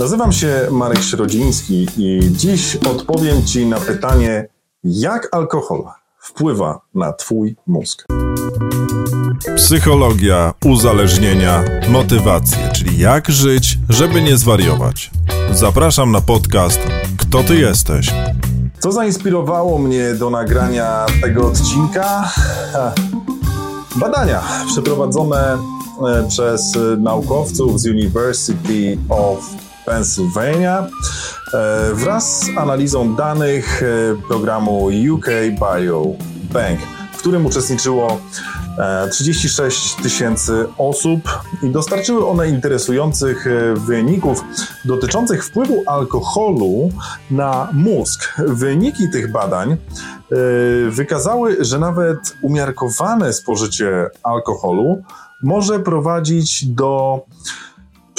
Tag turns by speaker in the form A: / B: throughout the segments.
A: Nazywam się Marek Środziński i dziś odpowiem Ci na pytanie, jak alkohol wpływa na Twój mózg.
B: Psychologia, uzależnienia, motywacje, czyli jak żyć, żeby nie zwariować. Zapraszam na podcast Kto Ty jesteś?
A: Co zainspirowało mnie do nagrania tego odcinka? Badania przeprowadzone e, przez naukowców z University of Pennsylvania e, wraz z analizą danych e, programu UK Biobank, w którym uczestniczyło 36 tysięcy osób i dostarczyły one interesujących wyników dotyczących wpływu alkoholu na mózg. Wyniki tych badań wykazały, że nawet umiarkowane spożycie alkoholu może prowadzić do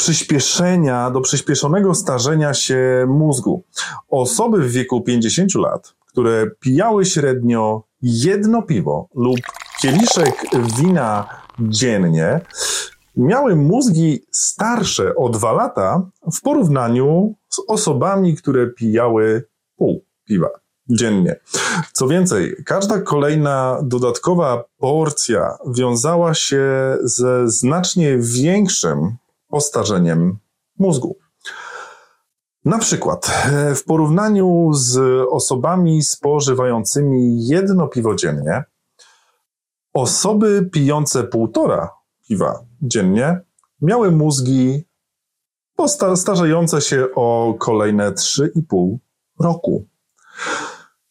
A: przyspieszenia, do przyspieszonego starzenia się mózgu. Osoby w wieku 50 lat, które pijały średnio jedno piwo lub kieliszek wina dziennie, miały mózgi starsze o dwa lata w porównaniu z osobami, które pijały pół piwa dziennie. Co więcej, każda kolejna dodatkowa porcja wiązała się ze znacznie większym postarzeniem mózgu. Na przykład e, w porównaniu z osobami spożywającymi jedno piwo dziennie, osoby pijące półtora piwa dziennie miały mózgi starzejące się o kolejne 3,5 roku.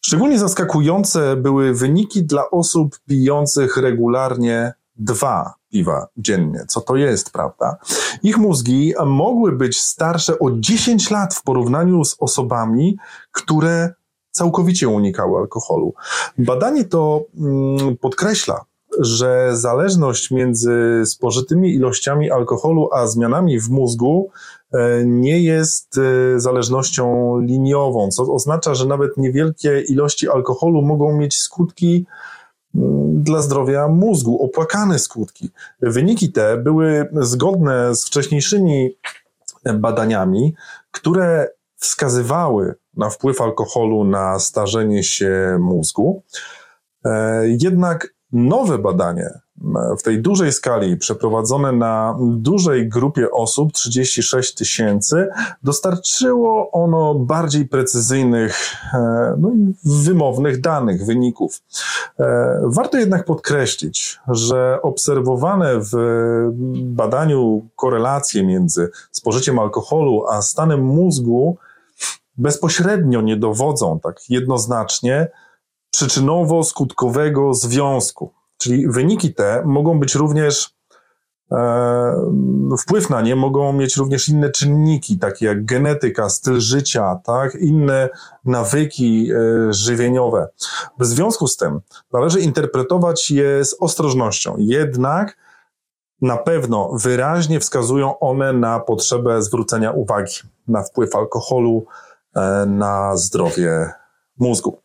A: Szczególnie zaskakujące były wyniki dla osób pijących regularnie dwa piwa dziennie. Co to jest, prawda? Ich mózgi mogły być starsze o 10 lat w porównaniu z osobami, które całkowicie unikały alkoholu. Badanie to mm, podkreśla, że zależność między spożytymi ilościami alkoholu a zmianami w mózgu e, nie jest e, zależnością liniową, co oznacza, że nawet niewielkie ilości alkoholu mogą mieć skutki dla zdrowia mózgu, opłakane skutki. Wyniki te były zgodne z wcześniejszymi badaniami, które wskazywały na wpływ alkoholu na starzenie się mózgu. E, jednak Nowe badanie w tej dużej skali, przeprowadzone na dużej grupie osób, 36 tysięcy, dostarczyło ono bardziej precyzyjnych e, no i wymownych danych, wyników. E, warto jednak podkreślić, że obserwowane w badaniu korelacje między spożyciem alkoholu a stanem mózgu bezpośrednio nie dowodzą tak jednoznacznie przyczynowo-skutkowego związku. Czyli wyniki te mogą być również, e, wpływ na nie mogą mieć również inne czynniki, takie jak genetyka, styl życia, tak, inne nawyki e, żywieniowe. W związku z tym należy interpretować je z ostrożnością. Jednak na pewno wyraźnie wskazują one na potrzebę zwrócenia uwagi na wpływ alkoholu e, na zdrowie mózgu.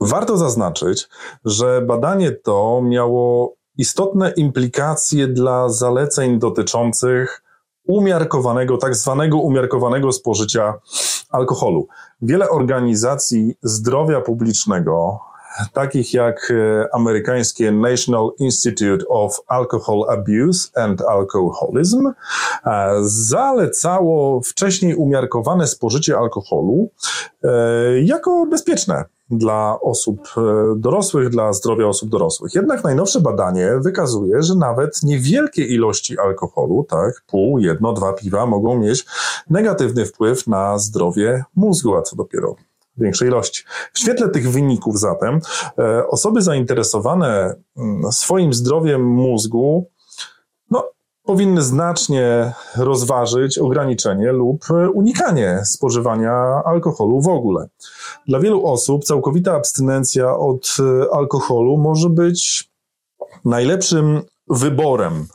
A: Warto zaznaczyć, że badanie to miało istotne implikacje dla zaleceń dotyczących umiarkowanego, tak zwanego umiarkowanego spożycia alkoholu. Wiele organizacji zdrowia publicznego, takich jak e, amerykańskie National Institute of Alcohol Abuse and Alcoholism, e, zalecało wcześniej umiarkowane spożycie alkoholu e, jako bezpieczne dla osób e, dorosłych, dla zdrowia osób dorosłych. Jednak najnowsze badanie wykazuje, że nawet niewielkie ilości alkoholu, tak, pół, jedno, dwa piwa mogą mieć negatywny wpływ na zdrowie mózgu, a co dopiero większej ilości. W świetle tych wyników zatem e, osoby zainteresowane mm, swoim zdrowiem mózgu powinny znacznie rozważyć ograniczenie lub unikanie spożywania alkoholu w ogóle. Dla wielu osób całkowita abstynencja od alkoholu może być najlepszym wyborem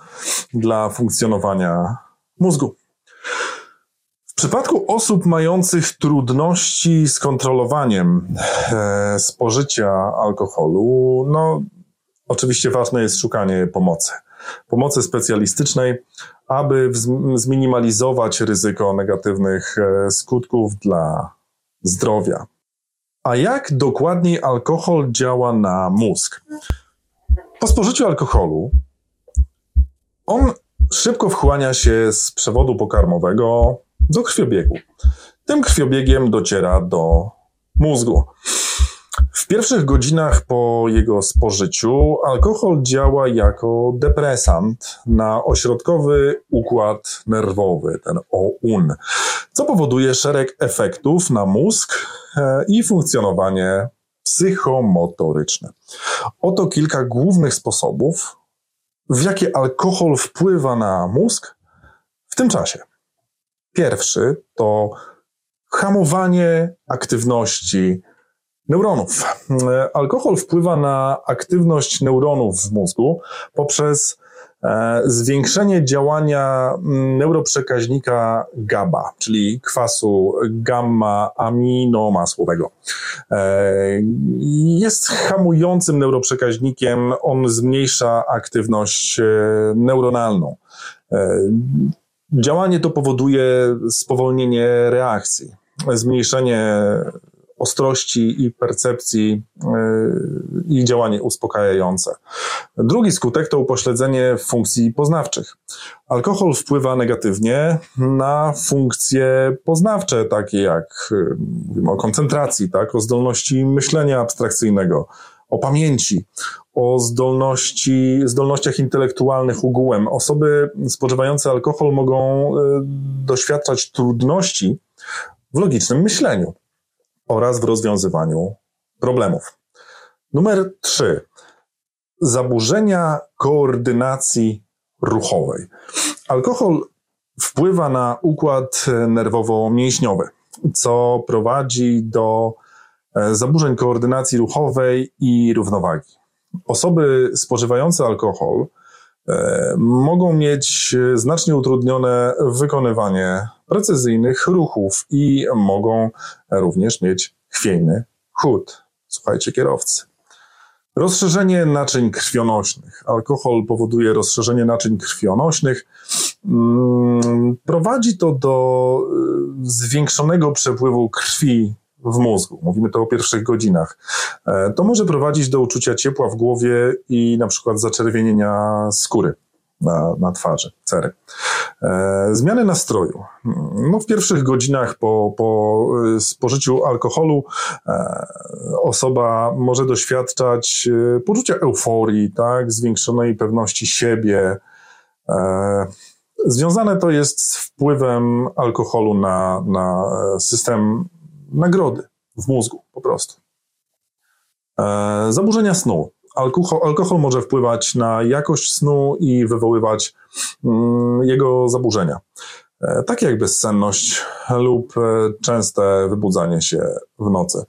A: dla funkcjonowania mózgu. W przypadku osób mających trudności z kontrolowaniem e, spożycia alkoholu, no oczywiście ważne jest szukanie pomocy. Pomocy specjalistycznej, aby zminimalizować ryzyko negatywnych e, skutków dla zdrowia. A jak dokładniej alkohol działa na mózg? Po spożyciu alkoholu on szybko wchłania się z przewodu pokarmowego do krwiobiegu. Tym krwiobiegiem dociera do mózgu. Pierwszych godzinach po jego spożyciu alkohol działa jako depresant na ośrodkowy układ nerwowy, ten OUN, co powoduje szereg efektów na mózg e, i funkcjonowanie psychomotoryczne. Oto kilka głównych sposobów, w jakie alkohol wpływa na mózg w tym czasie. Pierwszy to hamowanie aktywności neuronów. Alkohol wpływa na aktywność neuronów w mózgu poprzez e, zwiększenie działania neuroprzekaźnika GABA, czyli kwasu gamma-aminomasłowego. E, jest hamującym neuroprzekaźnikiem, on zmniejsza aktywność e, neuronalną. Działanie to powoduje spowolnienie reakcji, zmniejszenie ostrości i percepcji yy, i działanie uspokajające. Drugi skutek to upośledzenie funkcji poznawczych. Alkohol wpływa negatywnie na funkcje poznawcze, takie jak yy, mówimy o koncentracji, tak, o zdolności myślenia abstrakcyjnego, o pamięci, o zdolności, zdolnościach intelektualnych ogółem. Osoby spożywające alkohol mogą yy, doświadczać trudności w logicznym myśleniu oraz w rozwiązywaniu problemów. Numer 3. Zaburzenia koordynacji ruchowej. Alkohol wpływa na układ nerwowo-mięśniowy, co prowadzi do e, zaburzeń koordynacji ruchowej i równowagi. Osoby spożywające alkohol e, mogą mieć znacznie utrudnione wykonywanie precyzyjnych ruchów i mogą również mieć chwiejny chód. Słuchajcie, kierowcy. Rozszerzenie naczyń krwionośnych. Alkohol powoduje rozszerzenie naczyń krwionośnych. Mm, prowadzi to do y, zwiększonego przepływu krwi w mózgu. Mówimy to o pierwszych godzinach. E, to może prowadzić do uczucia ciepła w głowie i na przykład zaczerwienienia skóry na, na twarzy, cery. E, zmiany nastroju. No, w pierwszych godzinach po, po e, spożyciu alkoholu e, osoba może doświadczać poczucia euforii, tak, zwiększonej pewności siebie. Związane to jest z wpływem alkoholu na, na system nagrody w mózgu po prostu. Zaburzenia snu alkohol, alkohol może wpływać na jakość snu i wywoływać mm, jego zaburzenia. E, takie jak bezsenność lub e, częste wybudzanie się w nocy.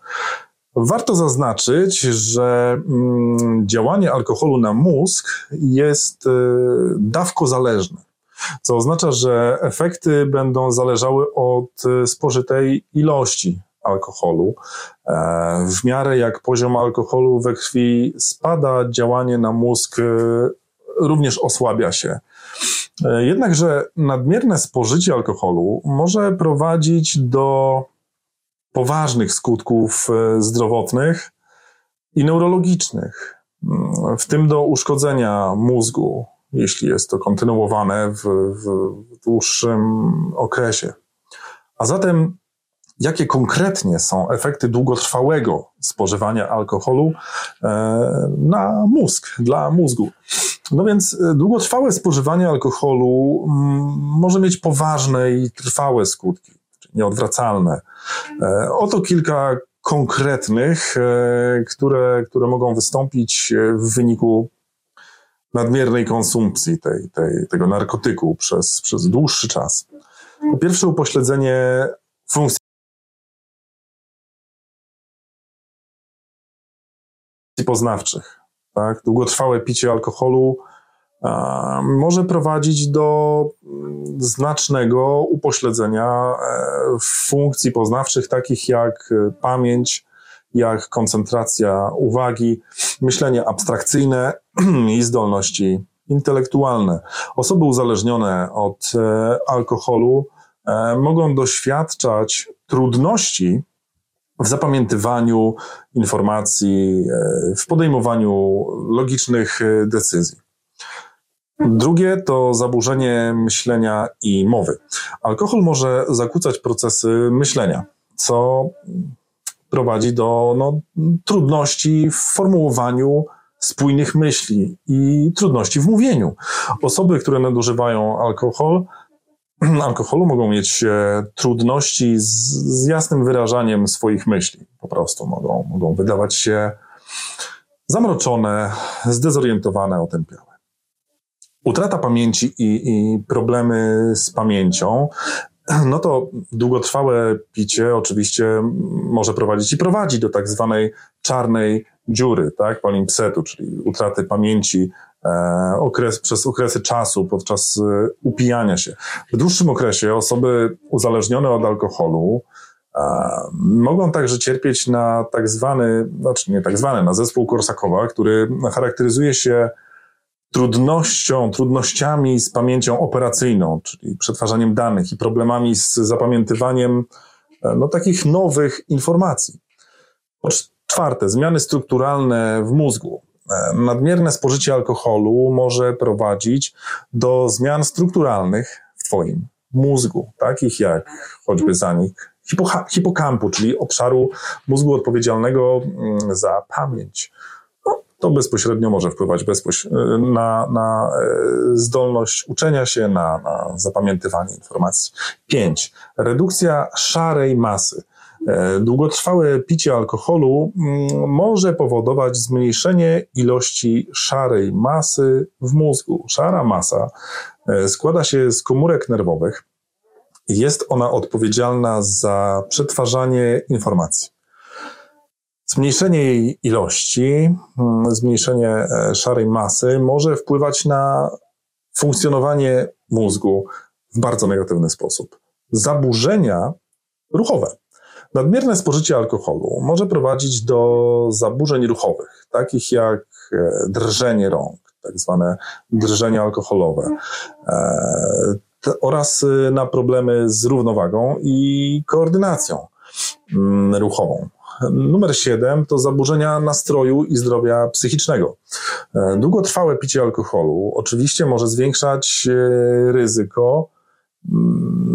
A: Warto zaznaczyć, że mm, działanie alkoholu na mózg jest e, dawkozależne, co oznacza, że efekty będą zależały od spożytej ilości alkoholu. E, w miarę jak poziom alkoholu we krwi spada, działanie na mózg e, również osłabia się. E, jednakże nadmierne spożycie alkoholu może prowadzić do poważnych skutków zdrowotnych i neurologicznych, mm, w tym do uszkodzenia mózgu, jeśli jest to kontynuowane w, w dłuższym okresie. A zatem jakie konkretnie są efekty długotrwałego spożywania alkoholu e, na mózg, dla mózgu. No więc e, długotrwałe spożywanie alkoholu mm, może mieć poważne i trwałe skutki, nieodwracalne. E, oto kilka konkretnych, które, które mogą wystąpić w wyniku nadmiernej konsumpcji tej, tej, tego narkotyku przez, przez dłuższy czas. Po pierwsze, upośledzenie funkcji poznawczych. Tak? Długotrwałe picie alkoholu może prowadzić do mm, znacznego upośledzenia e, funkcji poznawczych, takich jak e, pamięć, jak koncentracja uwagi, myślenie abstrakcyjne i zdolności intelektualne. Osoby uzależnione od e, alkoholu mogą doświadczać trudności w zapamiętywaniu informacji, e, w podejmowaniu logicznych e, decyzji. Drugie to zaburzenie myślenia i mowy. Alkohol może zakłócać procesy myślenia, co prowadzi do no, trudności w formułowaniu spójnych myśli i trudności w mówieniu. Osoby, które nadużywają alkohol, alkoholu mogą mieć e, trudności z, z, jasnym wyrażaniem swoich myśli. Po prostu mogą, mogą wydawać się zamroczone, zdezorientowane, otępiałe. Utrata pamięci i, i problemy z pamięcią no to długotrwałe picie oczywiście może prowadzić i prowadzi do tak zwanej czarnej dziury, tak, palimpsetu, czyli utraty pamięci okres, przez okresy czasu podczas e, upijania się. W dłuższym okresie osoby uzależnione od alkoholu e, mogą także cierpieć na tak zwany, znaczy nie tak zwany, na zespół Korsakowa, który charakteryzuje się trudnością, trudnościami z pamięcią operacyjną, czyli przetwarzaniem danych i problemami z zapamiętywaniem e, no, takich nowych informacji. Po czwarte, zmiany strukturalne w mózgu. E, nadmierne spożycie alkoholu może prowadzić do zmian strukturalnych w Twoim mózgu, takich jak choćby zanik hipokampu, czyli obszaru mózgu odpowiedzialnego mm, za pamięć to bezpośrednio może wpływać na, na e, zdolność uczenia się, na, na zapamiętywanie informacji. Pięć. Redukcja szarej masy. E, długotrwałe picie alkoholu mm, może powodować zmniejszenie ilości szarej masy w mózgu. Szara masa e, składa się z komórek nerwowych. Jest ona odpowiedzialna za przetwarzanie informacji. Zmniejszenie jej ilości, mm, zmniejszenie e, szarej masy może wpływać na funkcjonowanie mózgu w bardzo negatywny sposób. Zaburzenia ruchowe. Nadmierne spożycie alkoholu może prowadzić do zaburzeń ruchowych, takich jak e, drżenie rąk, tak zwane drżenie alkoholowe, e, oraz na problemy z równowagą i koordynacją mm, ruchową. Numer 7 to zaburzenia nastroju i zdrowia psychicznego. E, długotrwałe picie alkoholu oczywiście może zwiększać e, ryzyko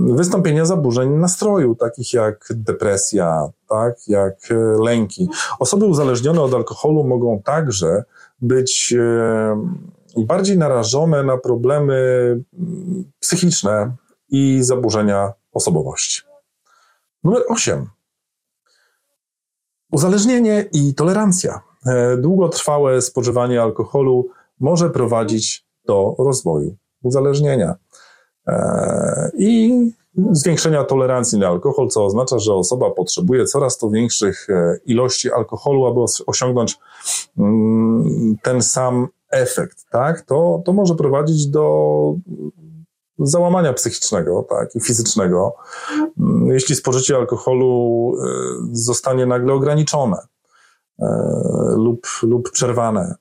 A: wystąpienia zaburzeń nastroju, takich jak depresja, tak, jak e, lęki. Osoby uzależnione od alkoholu mogą także być bardziej narażone na problemy mm, psychiczne i zaburzenia osobowości. Numer 8 Uzależnienie i tolerancja. E, długotrwałe spożywanie alkoholu może prowadzić do rozwoju uzależnienia e, i zwiększenia tolerancji na alkohol, co oznacza, że osoba potrzebuje coraz to większych e, ilości alkoholu, aby osiągnąć mm, ten sam efekt. Tak? To, to może prowadzić do załamania psychicznego tak, i fizycznego, mm, jeśli spożycie alkoholu e, zostanie nagle ograniczone e, lub, lub przerwane.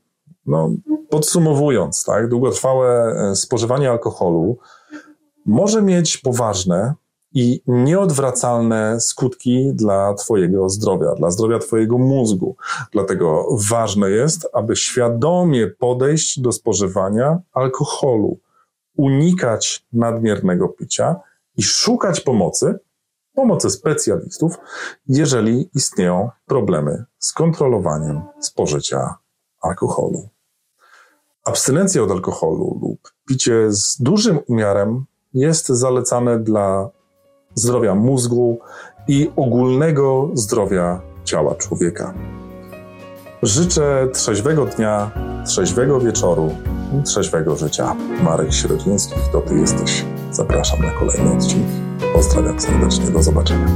A: No, podsumowując, tak, długotrwałe e, spożywanie alkoholu może mieć poważne i nieodwracalne skutki dla Twojego zdrowia, dla zdrowia Twojego mózgu. Dlatego ważne jest, aby świadomie podejść do spożywania alkoholu unikać nadmiernego picia i szukać pomocy, pomocy specjalistów, jeżeli istnieją problemy z kontrolowaniem spożycia alkoholu. Abstynencja od alkoholu lub picie z dużym umiarem jest zalecane dla zdrowia mózgu i ogólnego zdrowia ciała człowieka. Życzę trzeźwego dnia, trzeźwego wieczoru trzeźwego życia. Marek Środziński, to ty jesteś. Zapraszam na kolejny odcinek. Pozdrawiam serdecznie, do zobaczenia.